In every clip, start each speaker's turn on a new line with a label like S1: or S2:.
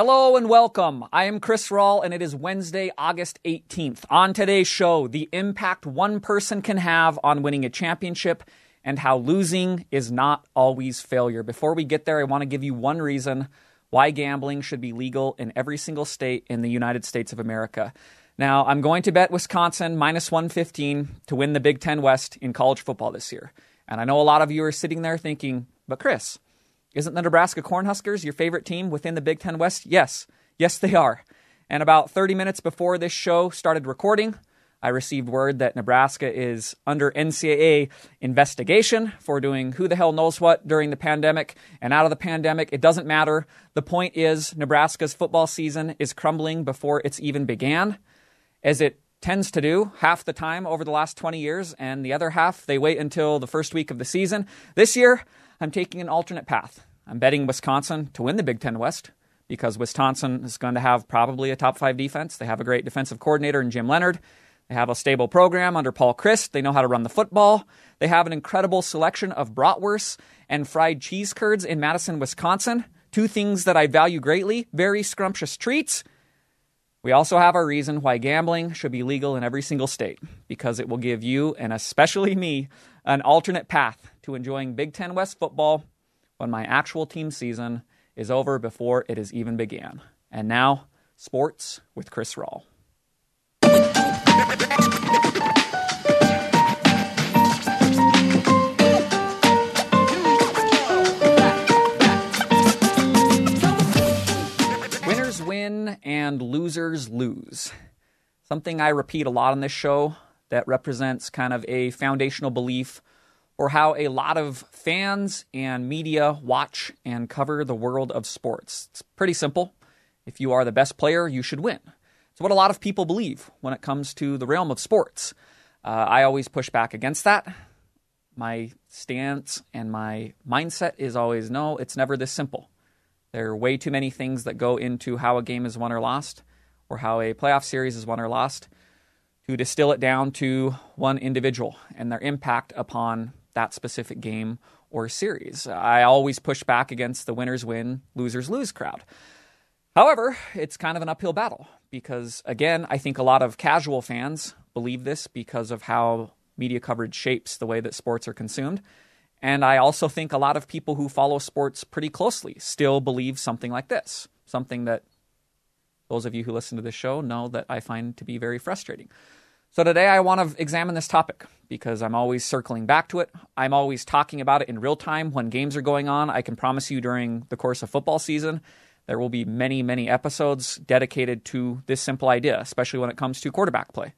S1: Hello and welcome. I am Chris Rawl, and it is Wednesday, August 18th. On today's show, the impact one person can have on winning a championship and how losing is not always failure. Before we get there, I want to give you one reason why gambling should be legal in every single state in the United States of America. Now, I'm going to bet Wisconsin minus 115 to win the Big Ten West in college football this year. And I know a lot of you are sitting there thinking, but Chris, isn't the Nebraska Cornhuskers your favorite team within the Big Ten West? Yes. Yes, they are. And about 30 minutes before this show started recording, I received word that Nebraska is under NCAA investigation for doing who the hell knows what during the pandemic and out of the pandemic. It doesn't matter. The point is, Nebraska's football season is crumbling before it's even began, as it tends to do half the time over the last 20 years, and the other half, they wait until the first week of the season. This year, I'm taking an alternate path. I'm betting Wisconsin to win the Big Ten West because Wisconsin is going to have probably a top five defense. They have a great defensive coordinator in Jim Leonhard. They have a stable program under Paul Chryst. They know how to run the football. They have an incredible selection of bratwursts and fried cheese curds in Madison, Wisconsin. Two things that I value greatly very scrumptious treats. We also have our reason why gambling should be legal in every single state because it will give you, and especially me, an alternate path to enjoying Big Ten West football when my actual team season is over before it has even began. And now, sports with Chris Rawl. Winners win and losers lose. Something I repeat a lot on this show that represents kind of a foundational belief or how a lot of fans and media watch and cover the world of sports. It's pretty simple. If you are the best player, you should win. It's what a lot of people believe when it comes to the realm of sports. Uh, I always push back against that. My stance and my mindset is always no, it's never this simple. There are way too many things that go into how a game is won or lost, or how a playoff series is won or lost, to distill it down to one individual and their impact upon that specific game or series. I always push back against the winners win, losers lose crowd. However, it's kind of an uphill battle because, again, I think a lot of casual fans believe this because of how media coverage shapes the way that sports are consumed. And I also think a lot of people who follow sports pretty closely still believe something like this, something that those of you who listen to this show know that I find to be very frustrating. So today I want to examine this topic because I'm always circling back to it. I'm always talking about it in real time when games are going on. I can promise you during the course of football season, there will be many, many episodes dedicated to this simple idea, especially when it comes to quarterback play.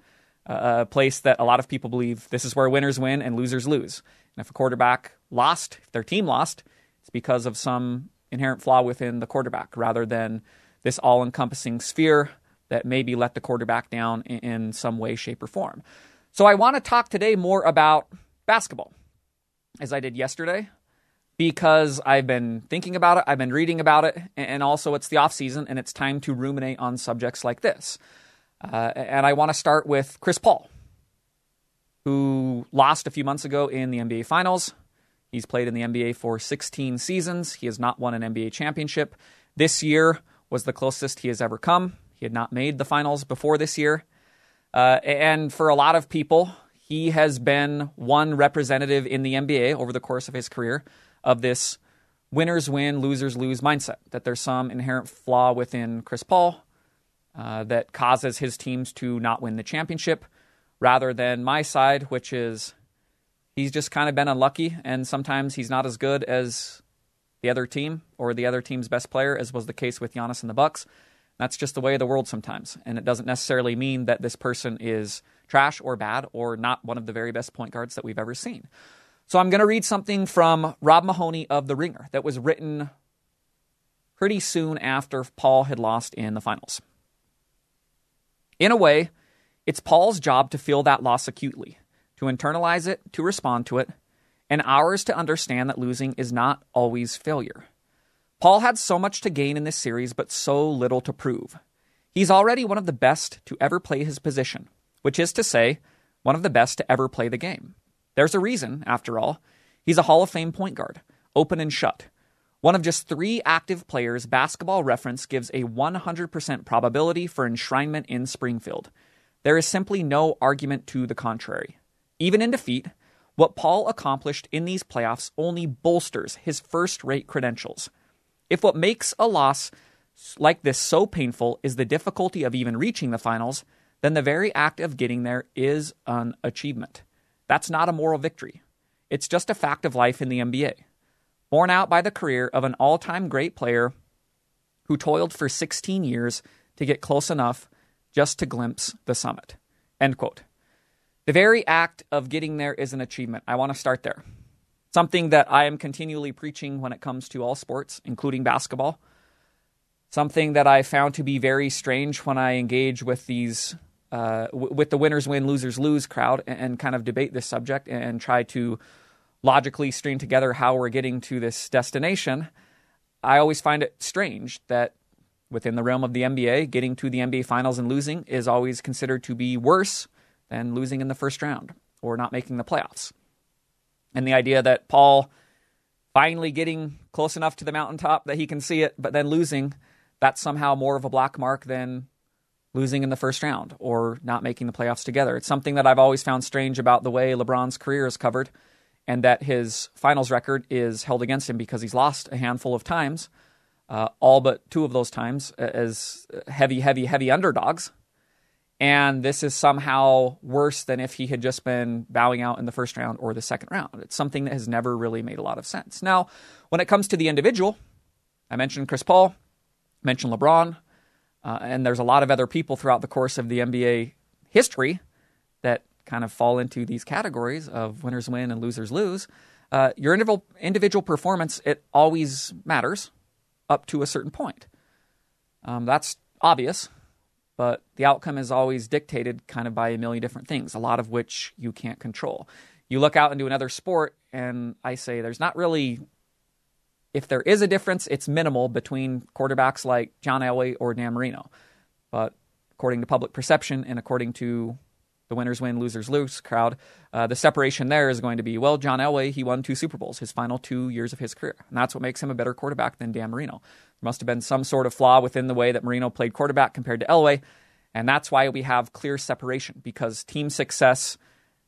S1: Uh, a place that a lot of people believe this is where winners win and losers lose. And if a quarterback lost, if their team lost, it's because of some inherent flaw within the quarterback rather than this all encompassing sphere that maybe let the quarterback down in, in some way, shape, or form. So I want to talk today more about basketball, as I did yesterday, because I've been thinking about it, I've been reading about it, and also it's the off season and it's time to ruminate on subjects like this. Uh, and I want to start with Chris Paul, who lost a few months ago in the NBA Finals. He's played in the NBA for 16 seasons. He has not won an NBA championship. This year was the closest he has ever come. He had not made the finals before this year. Uh, and for a lot of people, he has been one representative in the NBA over the course of his career of this winners win, losers lose mindset. That there's some inherent flaw within Chris Paul uh, that causes his teams to not win the championship, rather than my side, which is he's just kind of been unlucky, and sometimes he's not as good as the other team or the other team's best player, as was the case with Giannis and the Bucks. That's just the way of the world sometimes. And it doesn't necessarily mean that this person is trash or bad or not one of the very best point guards that we've ever seen. So I'm going to read something from Rob Mahoney of The Ringer that was written pretty soon after Paul had lost in the finals. In a way, it's Paul's job to feel that loss acutely, to internalize it, to respond to it, and ours to understand that losing is not always failure. Paul had so much to gain in this series, but so little to prove. He's already one of the best to ever play his position, which is to say, one of the best to ever play the game. There's a reason, after all. He's a Hall of Fame point guard, open and shut. One of just three active players, Basketball Reference gives a 100% probability for enshrinement in Springfield. There is simply no argument to the contrary. Even in defeat, what Paul accomplished in these playoffs only bolsters his first rate credentials. If what makes a loss like this so painful is the difficulty of even reaching the finals, then the very act of getting there is an achievement. That's not a moral victory. It's just a fact of life in the NBA borne out by the career of an all time great player who toiled for 16 years to get close enough just to glimpse the summit. End quote. The very act of getting there is an achievement. I want to start there. Something that I am continually preaching when it comes to all sports, including basketball. Something that I found to be very strange when I engage with these, uh, w- with the winners win, losers lose crowd and, and kind of debate this subject and try to logically string together how we're getting to this destination, I always find it strange that within the realm of the NBA, getting to the NBA finals and losing is always considered to be worse than losing in the first round or not making the playoffs. And the idea that Paul finally getting close enough to the mountaintop that he can see it, but then losing, that's somehow more of a black mark than losing in the first round or not making the playoffs together. It's something that I've always found strange about the way LeBron's career is covered and that his finals record is held against him because he's lost a handful of times, uh, all but two of those times as heavy, heavy, heavy underdogs. And this is somehow worse than if he had just been bowing out in the first round or the second round. It's something that has never really made a lot of sense. Now, when it comes to the individual, I mentioned Chris Paul, mentioned LeBron, uh, and there's a lot of other people throughout the course of the NBA history that kind of fall into these categories of winners win and losers lose. Uh, your individual performance it always matters up to a certain point. Um, that's obvious, but the outcome is always dictated kind of by a million different things, a lot of which you can't control. You look out into another sport, and I say there's not really, if there is a difference, it's minimal between quarterbacks like John Elway or Dan Marino. But according to public perception and according to the winners win, losers lose crowd, uh, the separation there is going to be well, John Elway, he won two Super Bowls his final two years of his career. And that's what makes him a better quarterback than Dan Marino. There must have been some sort of flaw within the way that Marino played quarterback compared to Elway. And that's why we have clear separation because team success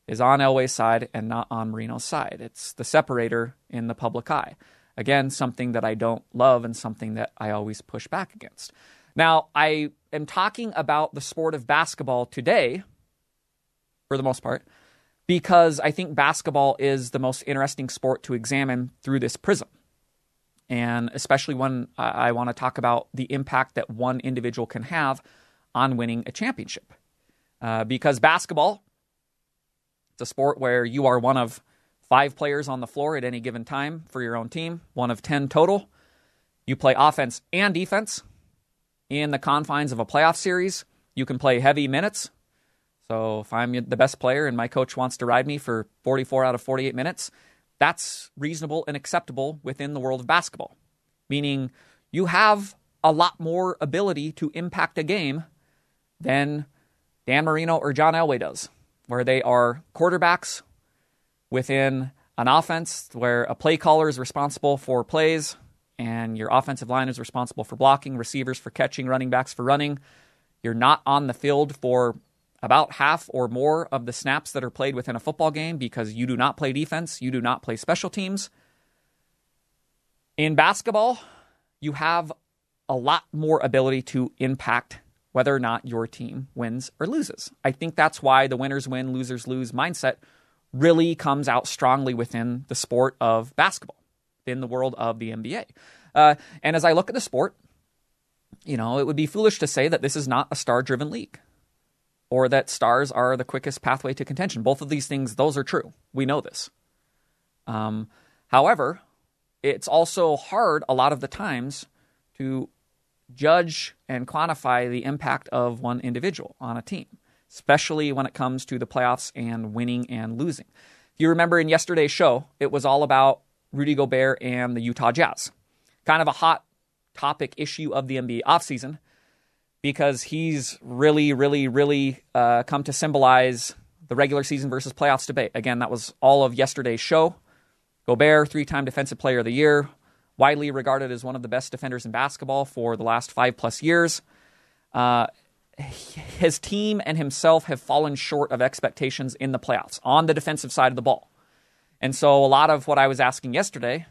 S1: is on Elway's side and not on Marino's side. It's the separator in the public eye. Again, something that I don't love and something that I always push back against. Now, I am talking about the sport of basketball today for the most part, because I think basketball is the most interesting sport to examine through this prism. And especially when I want to talk about the impact that one individual can have on winning a championship. Uh, because basketball, it's a sport where you are one of five players on the floor at any given time for your own team, one of 10 total. You play offense and defense in the confines of a playoff series. You can play heavy minutes, so if I'm the best player and my coach wants to ride me for 44 out of 48 minutes, that's reasonable and acceptable within the world of basketball. Meaning you have a lot more ability to impact a game than Dan Marino or John Elway does, where they are quarterbacks within an offense where a play caller is responsible for plays and your offensive line is responsible for blocking, receivers for catching, running backs for running. You're not on the field for about half or more of the snaps that are played within a football game because you do not play defense, you do not play special teams. In basketball, you have a lot more ability to impact whether or not your team wins or loses. I think that's why the winners win, losers lose mindset really comes out strongly within the sport of basketball, in the world of the NBA. Uh, and as I look at the sport, you know, it would be foolish to say that this is not a star driven league or that stars are the quickest pathway to contention. Both of these things, those are true. We know this. Um, however, it's also hard a lot of the times to judge and quantify the impact of one individual on a team, especially when it comes to the playoffs and winning and losing. If you remember in yesterday's show, it was all about Rudy Gobert and the Utah Jazz. Kind of a hot topic issue of the NBA offseason because he's really, really, really uh, come to symbolize the regular season versus playoffs debate. Again, that was all of yesterday's show. Gobert, three time Defensive Player of the Year, widely regarded as one of the best defenders in basketball for the last five plus years. Uh, his team and himself have fallen short of expectations in the playoffs on the defensive side of the ball. And so a lot of what I was asking yesterday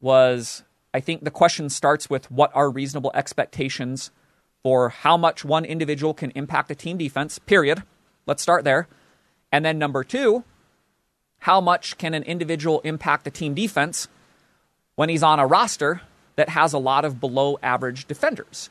S1: was I think the question starts with what are reasonable expectations for how much one individual can impact a team defense, period. Let's start there. And then number two, how much can an individual impact a team defense when he's on a roster that has a lot of below average defenders?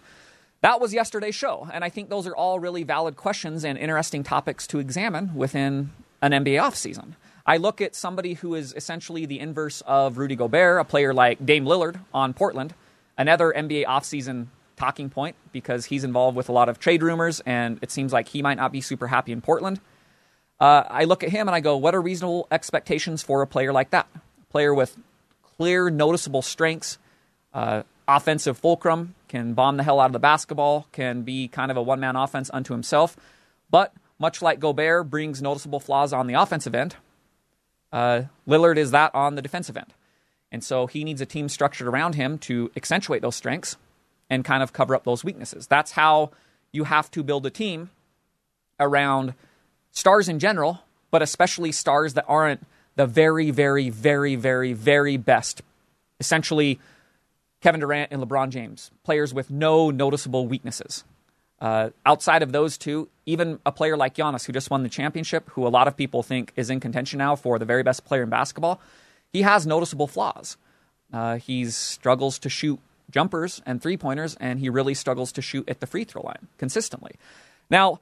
S1: That was yesterday's show, and I think those are all really valid questions and interesting topics to examine within an NBA offseason. I look at somebody who is essentially the inverse of Rudy Gobert, a player like Dame Lillard on Portland, another NBA offseason talking point because he's involved with a lot of trade rumors, and it seems like he might not be super happy in Portland. Uh, I look at him and I go, what are reasonable expectations for a player like that? A player with clear, noticeable strengths, uh, offensive fulcrum, can bomb the hell out of the basketball, can be kind of a one man offense unto himself. But much like Gobert brings noticeable flaws on the offensive end, uh, Lillard is that on the defensive end. And so he needs a team structured around him to accentuate those strengths and kind of cover up those weaknesses. That's how you have to build a team around stars in general, but especially stars that aren't the very, very, very, very, very best. Essentially, Kevin Durant and LeBron James, players with no noticeable weaknesses. Uh, outside of those two, even a player like Giannis, who just won the championship, who a lot of people think is in contention now for the very best player in basketball, he has noticeable flaws. Uh, he struggles to shoot jumpers and three pointers, and he really struggles to shoot at the free throw line consistently. Now,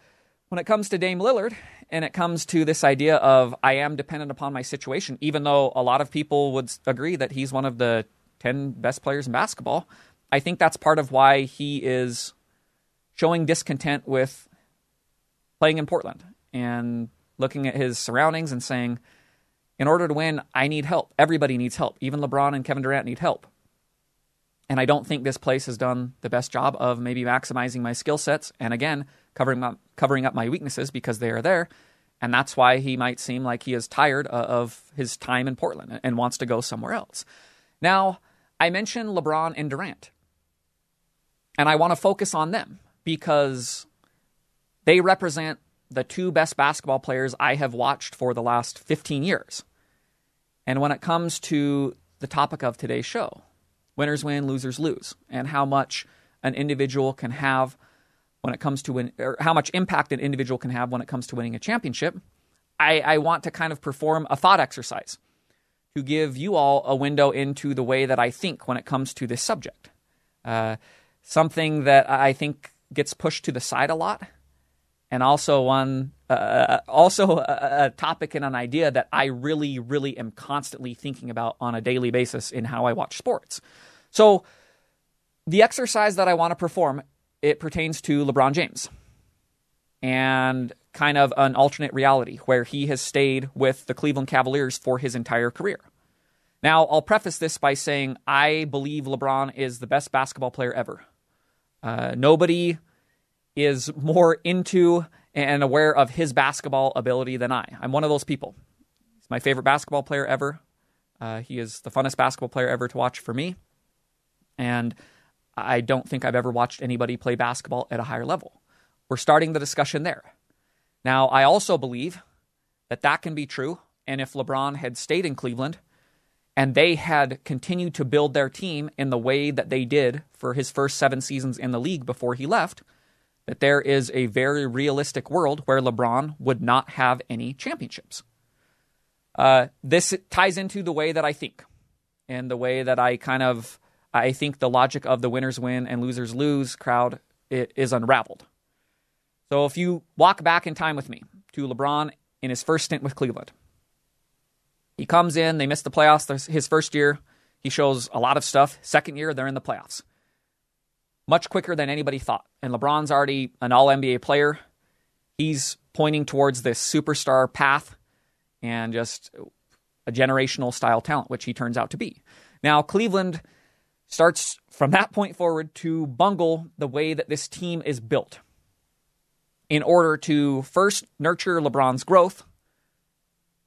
S1: when it comes to Dame Lillard, and it comes to this idea of I am dependent upon my situation, even though a lot of people would agree that he's one of the 10 best players in basketball. I think that's part of why he is showing discontent with playing in Portland and looking at his surroundings and saying, in order to win, I need help. Everybody needs help. Even LeBron and Kevin Durant need help. And I don't think this place has done the best job of maybe maximizing my skill sets and again, covering up, covering up my weaknesses because they are there. And that's why he might seem like he is tired of his time in Portland and wants to go somewhere else. Now, I mentioned LeBron and Durant. And I want to focus on them because they represent the two best basketball players I have watched for the last 15 years. And when it comes to the topic of today's show, winners win, losers lose, and how much an individual can have when it comes to win, or how much impact an individual can have when it comes to winning a championship, I, I want to kind of perform a thought exercise to give you all a window into the way that I think when it comes to this subject. Uh, something that I think gets pushed to the side a lot, and also one, uh, uh, also a, a topic and an idea that I really, really am constantly thinking about on a daily basis in how I watch sports. So, the exercise that I want to perform it pertains to LeBron James and kind of an alternate reality where he has stayed with the Cleveland Cavaliers for his entire career. Now, I'll preface this by saying I believe LeBron is the best basketball player ever. Uh, nobody is more into and aware of his basketball ability than I. I'm one of those people. He's my favorite basketball player ever. Uh, he is the funnest basketball player ever to watch for me. And I don't think I've ever watched anybody play basketball at a higher level. We're starting the discussion there. Now, I also believe that that can be true. And if LeBron had stayed in Cleveland and they had continued to build their team in the way that they did for his first seven seasons in the league before he left, that there is a very realistic world where LeBron would not have any championships. Uh, this ties into the way that I think and the way that I kind of I think the logic of the winners win and losers lose crowd is unraveled. So if you walk back in time with me to LeBron in his first stint with Cleveland, he comes in, they miss the playoffs his first year. He shows a lot of stuff. Second year, they're in the playoffs. Much quicker than anybody thought. And LeBron's already an all NBA player. He's pointing towards this superstar path and just a generational style talent, which he turns out to be. Now, Cleveland starts from that point forward to bungle the way that this team is built in order to first nurture LeBron's growth,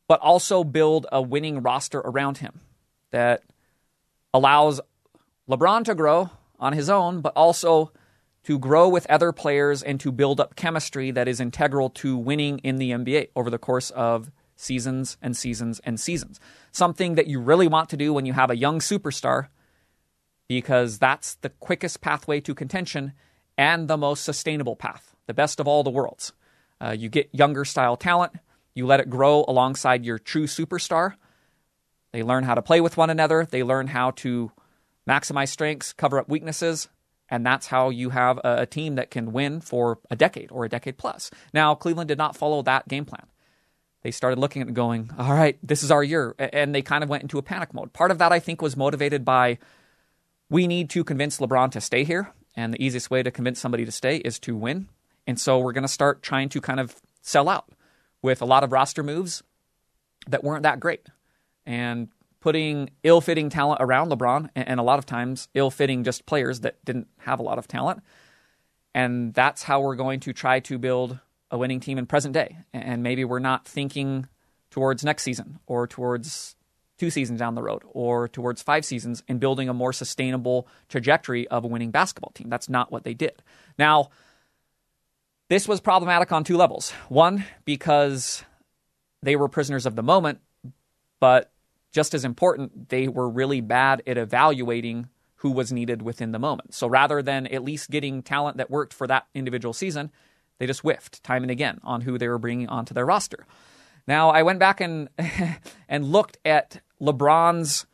S1: but also build a winning roster around him that allows LeBron to grow on his own, but also to grow with other players and to build up chemistry that is integral to winning in the NBA over the course of seasons and seasons and seasons. Something that you really want to do when you have a young superstar because that's the quickest pathway to contention and the most sustainable path, the best of all the worlds. Uh, you get younger style talent, you let it grow alongside your true superstar. They learn how to play with one another, they learn how to maximize strengths, cover up weaknesses, and that's how you have a, a team that can win for a decade or a decade plus. Now, Cleveland did not follow that game plan. They started looking at it going, all right, this is our year. And they kind of went into a panic mode. Part of that, I think, was motivated by we need to convince LeBron to stay here. And the easiest way to convince somebody to stay is to win. And so we're going to start trying to kind of sell out with a lot of roster moves that weren't that great. And putting ill fitting talent around LeBron, and a lot of times ill fitting just players that didn't have a lot of talent. And that's how we're going to try to build a winning team in present day. And maybe we're not thinking towards next season or towards two seasons down the road or towards five seasons and building a more sustainable trajectory of a winning basketball team. That's not what they did. Now, this was problematic on two levels. One, because they were prisoners of the moment, but just as important, they were really bad at evaluating who was needed within the moment. So rather than at least getting talent that worked for that individual season, they just whiffed time and again on who they were bringing onto their roster. Now, I went back and and looked at LeBron's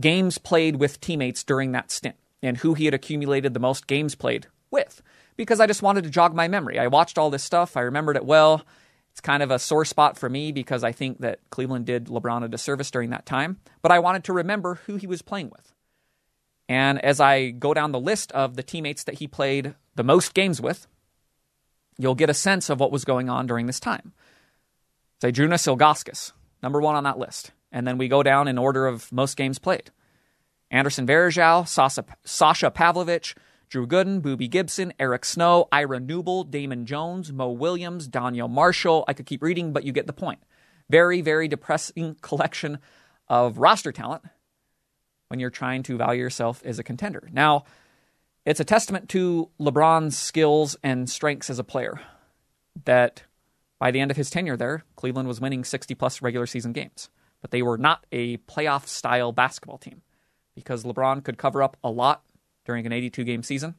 S1: games played with teammates during that stint and who he had accumulated the most games played with because I just wanted to jog my memory. I watched all this stuff, I remembered it well. It's kind of a sore spot for me because I think that Cleveland did LeBron a disservice during that time, but I wanted to remember who he was playing with. And as I go down the list of the teammates that he played the most games with, you'll get a sense of what was going on during this time. Zydrunas Ilgauskas, number one on that list. And then we go down in order of most games played. Anderson Varejao, Sasha, Sasha Pavlovic, Drew Gooden, Boobie Gibson, Eric Snow, Ira Newble, Damon Jones, Mo Williams, Donyell Marshall. I could keep reading, but you get the point. Very, very depressing collection of roster talent when you're trying to value yourself as a contender. Now, it's a testament to LeBron's skills and strengths as a player that by the end of his tenure there, Cleveland was winning 60 plus regular season games. But they were not a playoff style basketball team because LeBron could cover up a lot during an 82 game season.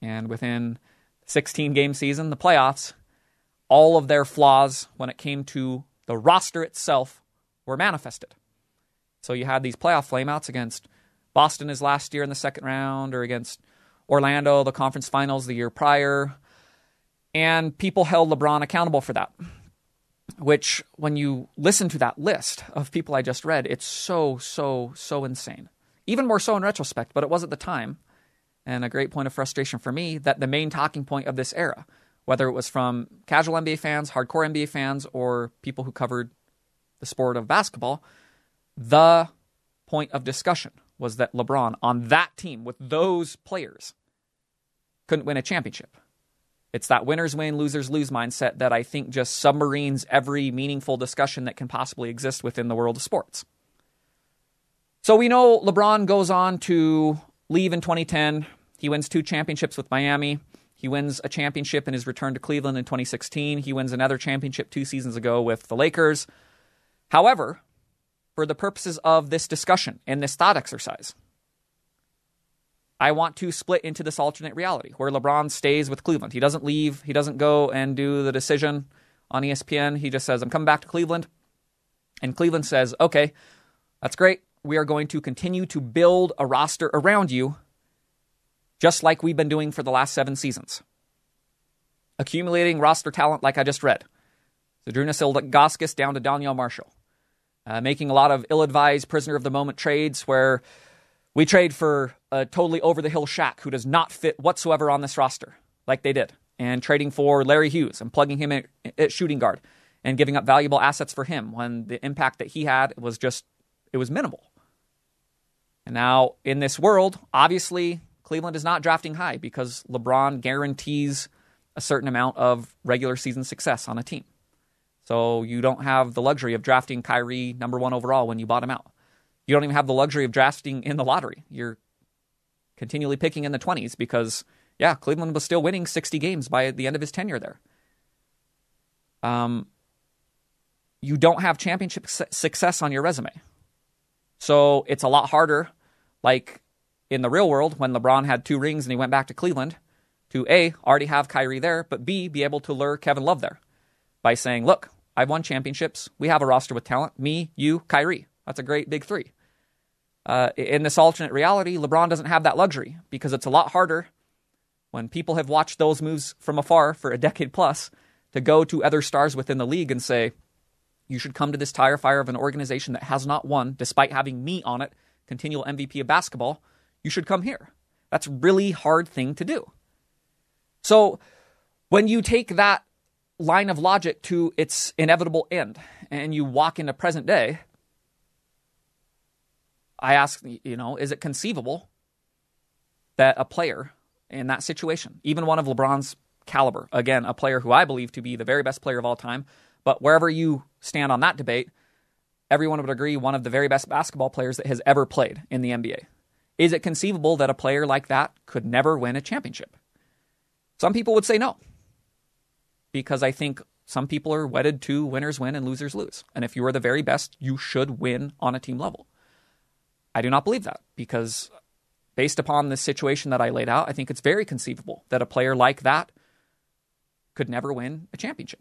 S1: And within 16 game season, the playoffs, all of their flaws when it came to the roster itself were manifested. So you had these playoff flameouts against Boston his last year in the second round, or against Orlando, the conference finals the year prior. And people held LeBron accountable for that. Which, when you listen to that list of people I just read, it's so, so, so insane. Even more so in retrospect, but it was at the time. And a great point of frustration for me that the main talking point of this era, whether it was from casual NBA fans, hardcore NBA fans, or people who covered the sport of basketball, the point of discussion was that LeBron on that team with those players couldn't win a championship. It's that winners win, losers lose mindset that I think just submarines every meaningful discussion that can possibly exist within the world of sports. So we know LeBron goes on to leave in 2010. He wins two championships with Miami. He wins a championship in his return to Cleveland in 2016. He wins another championship two seasons ago with the Lakers. However, for the purposes of this discussion and this thought exercise, I want to split into this alternate reality where LeBron stays with Cleveland. He doesn't leave, he doesn't go and do the decision on ESPN. He just says, I'm coming back to Cleveland. And Cleveland says, okay, that's great. We are going to continue to build a roster around you, just like we've been doing for the last seven seasons. Accumulating roster talent, like I just read. Zydrunas Ilgauskas down to Donyell Marshall uh, making a lot of ill advised prisoner of the moment trades where we trade for a totally over the hill Shaq who does not fit whatsoever on this roster, like they did, and trading for Larry Hughes and plugging him in at shooting guard and giving up valuable assets for him when the impact that he had was just, it was minimal. And now in this world, obviously, Cleveland is not drafting high because LeBron guarantees a certain amount of regular season success on a team. So you don't have the luxury of drafting Kyrie number one overall when you bought him out. You don't even have the luxury of drafting in the lottery. You're continually picking in the 20s because, yeah, Cleveland was still winning 60 games by the end of his tenure there. Um, you don't have championship success on your resume. So it's a lot harder, like in the real world when LeBron had two rings and he went back to Cleveland, to A, already have Kyrie there, but B, be able to lure Kevin Love there by saying, look, I've won championships. We have a roster with talent. Me, you, Kyrie. That's a great big three. Uh, in this alternate reality, LeBron doesn't have that luxury because it's a lot harder when people have watched those moves from afar for a decade plus to go to other stars within the league and say, you should come to this tire fire of an organization that has not won, despite having me on it, continual MVP of basketball. You should come here. That's really hard thing to do. So when you take that line of logic to its inevitable end and you walk into present day, I ask, you know, is it conceivable that a player in that situation, even one of LeBron's caliber, again, a player who I believe to be the very best player of all time, but wherever you stand on that debate, everyone would agree one of the very best basketball players that has ever played in the NBA. Is it conceivable that a player like that could never win a championship? Some people would say no, because I think some people are wedded to winners win and losers lose. And if you are the very best, you should win on a team level. I do not believe that because based upon the situation that I laid out, I think it's very conceivable that a player like that could never win a championship.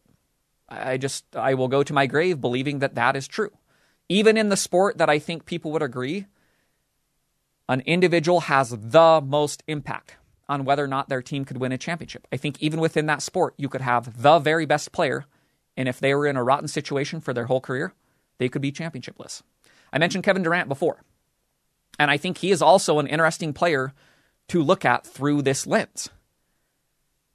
S1: I just I will go to my grave believing that that is true. Even in the sport that I think people would agree an individual has the most impact on whether or not their team could win a championship. I think even within that sport, you could have the very best player, and if they were in a rotten situation for their whole career, they could be championshipless. I mentioned Kevin Durant before. And I think he is also an interesting player to look at through this lens.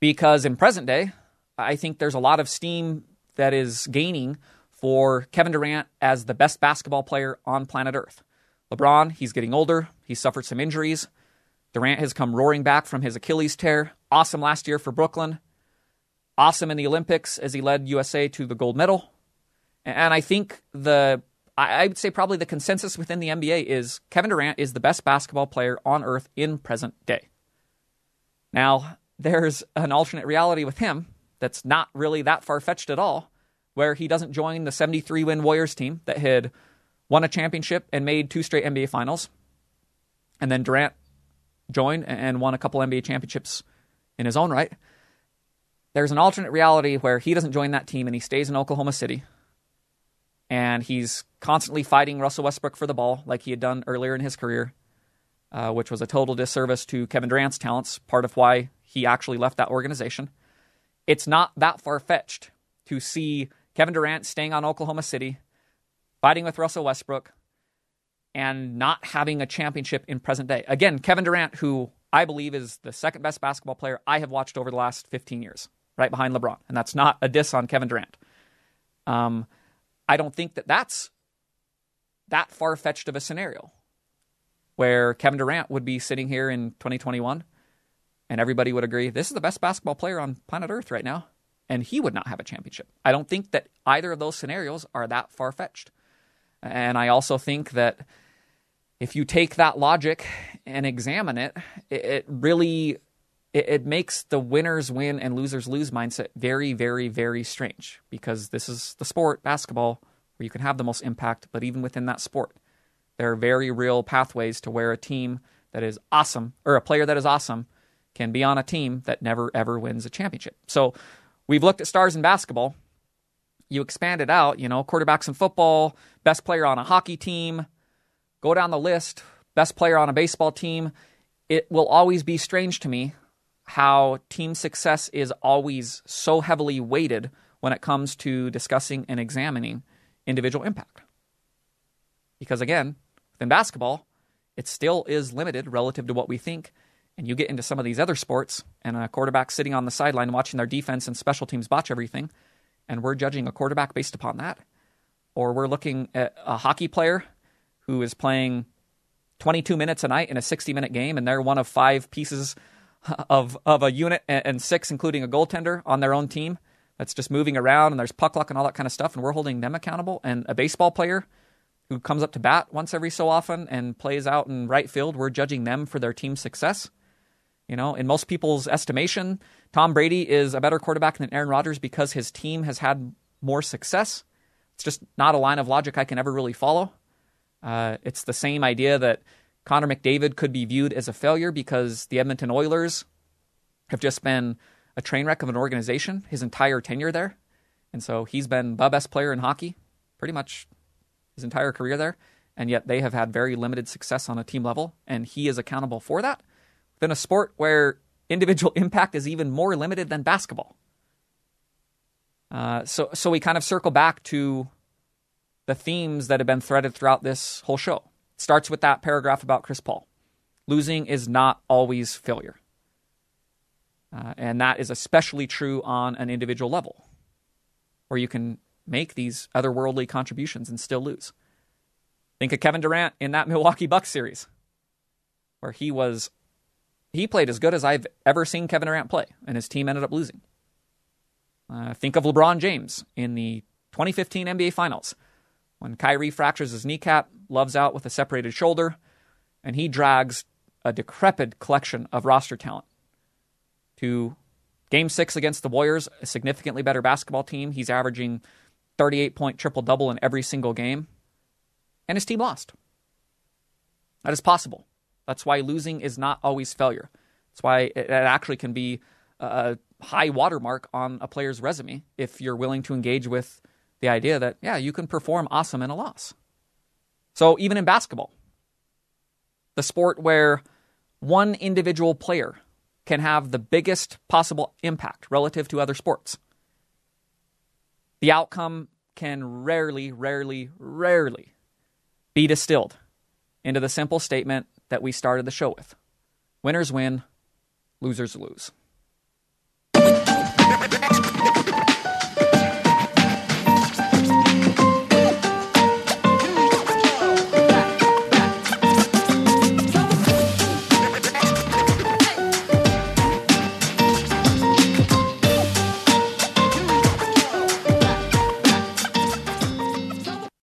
S1: Because in present day, I think there's a lot of steam that is gaining for Kevin Durant as the best basketball player on planet Earth. LeBron, he's getting older. He suffered some injuries. Durant has come roaring back from his Achilles tear. Awesome last year for Brooklyn. Awesome in the Olympics as he led USA to the gold medal. And I think the I would say probably the consensus within the NBA is Kevin Durant is the best basketball player on earth in present day. Now, there's an alternate reality with him that's not really that far fetched at all, where he doesn't join the 73 win Warriors team that had won a championship and made two straight NBA finals. And then Durant joined and won a couple NBA championships in his own right. There's an alternate reality where he doesn't join that team and he stays in Oklahoma City and he's constantly fighting Russell Westbrook for the ball, like he had done earlier in his career, uh, which was a total disservice to Kevin Durant's talents, part of why he actually left that organization. It's not that far fetched to see Kevin Durant staying on Oklahoma City, fighting with Russell Westbrook, and not having a championship in present day. Again, Kevin Durant, who I believe is the second best basketball player I have watched over the last 15 years, right behind LeBron. And that's not a diss on Kevin Durant. Um, I don't think that that's that far fetched of a scenario where Kevin Durant would be sitting here in 2021 and everybody would agree this is the best basketball player on planet Earth right now, and he would not have a championship. I don't think that either of those scenarios are that far fetched. And I also think that if you take that logic and examine it, it, really it, it makes the winners win and losers lose mindset very, very, very strange because this is the sport, basketball, where you can have the most impact, but even within that sport, there are very real pathways to where a team that is awesome or a player that is awesome can be on a team that never ever wins a championship. So we've looked at stars in basketball. You expand it out, you know, quarterbacks in football, best player on a hockey team, go down the list, best player on a baseball team. It will always be strange to me how team success is always so heavily weighted when it comes to discussing and examining individual impact. Because again, within basketball, it still is limited relative to what we think. And you get into some of these other sports, and a quarterback sitting on the sideline watching their defense and special teams botch everything, and we're judging a quarterback based upon that. Or we're looking at a hockey player who is playing 22 minutes a night in a 60 minute game, and they're one of five pieces of of a unit and six, including a goaltender, on their own team that's just moving around and there's puck luck and all that kind of stuff, and we're holding them accountable. And a baseball player who comes up to bat once every so often and plays out in right field, we're judging them for their team's success. You know, in most people's estimation, Tom Brady is a better quarterback than Aaron Rodgers because his team has had more success. It's just not a line of logic I can ever really follow. Uh, it's the same idea that Connor McDavid could be viewed as a failure because the Edmonton Oilers have just been a train wreck of an organization his entire tenure there. And so he's been the best player in hockey pretty much his entire career there. And yet they have had very limited success on a team level. And he is accountable for that. Within a sport where individual impact is even more limited than basketball. Uh, so, so we kind of circle back to the themes that have been threaded throughout this whole show. Starts with that paragraph about Chris Paul. Losing is not always failure. Uh, and that is especially true on an individual level, where you can make these otherworldly contributions and still lose. Think of Kevin Durant in that Milwaukee Bucks series, where he was he played as good as I've ever seen Kevin Durant play, and his team ended up losing. Uh, think of LeBron James in the 2015 NBA Finals, when Kyrie fractures his kneecap, Love's out with a separated shoulder, and he drags a decrepit collection of roster talent to game six against the Warriors, a significantly better basketball team. He's averaging 38 point triple double in every single game, and his team lost. That is possible. That's why losing is not always failure. That's why it actually can be a high watermark on a player's resume if you're willing to engage with the idea that, yeah, you can perform awesome in a loss. So even in basketball, the sport where one individual player can have the biggest possible impact relative to other sports, the outcome can rarely, rarely, rarely be distilled into the simple statement that we started the show with winners win, losers lose.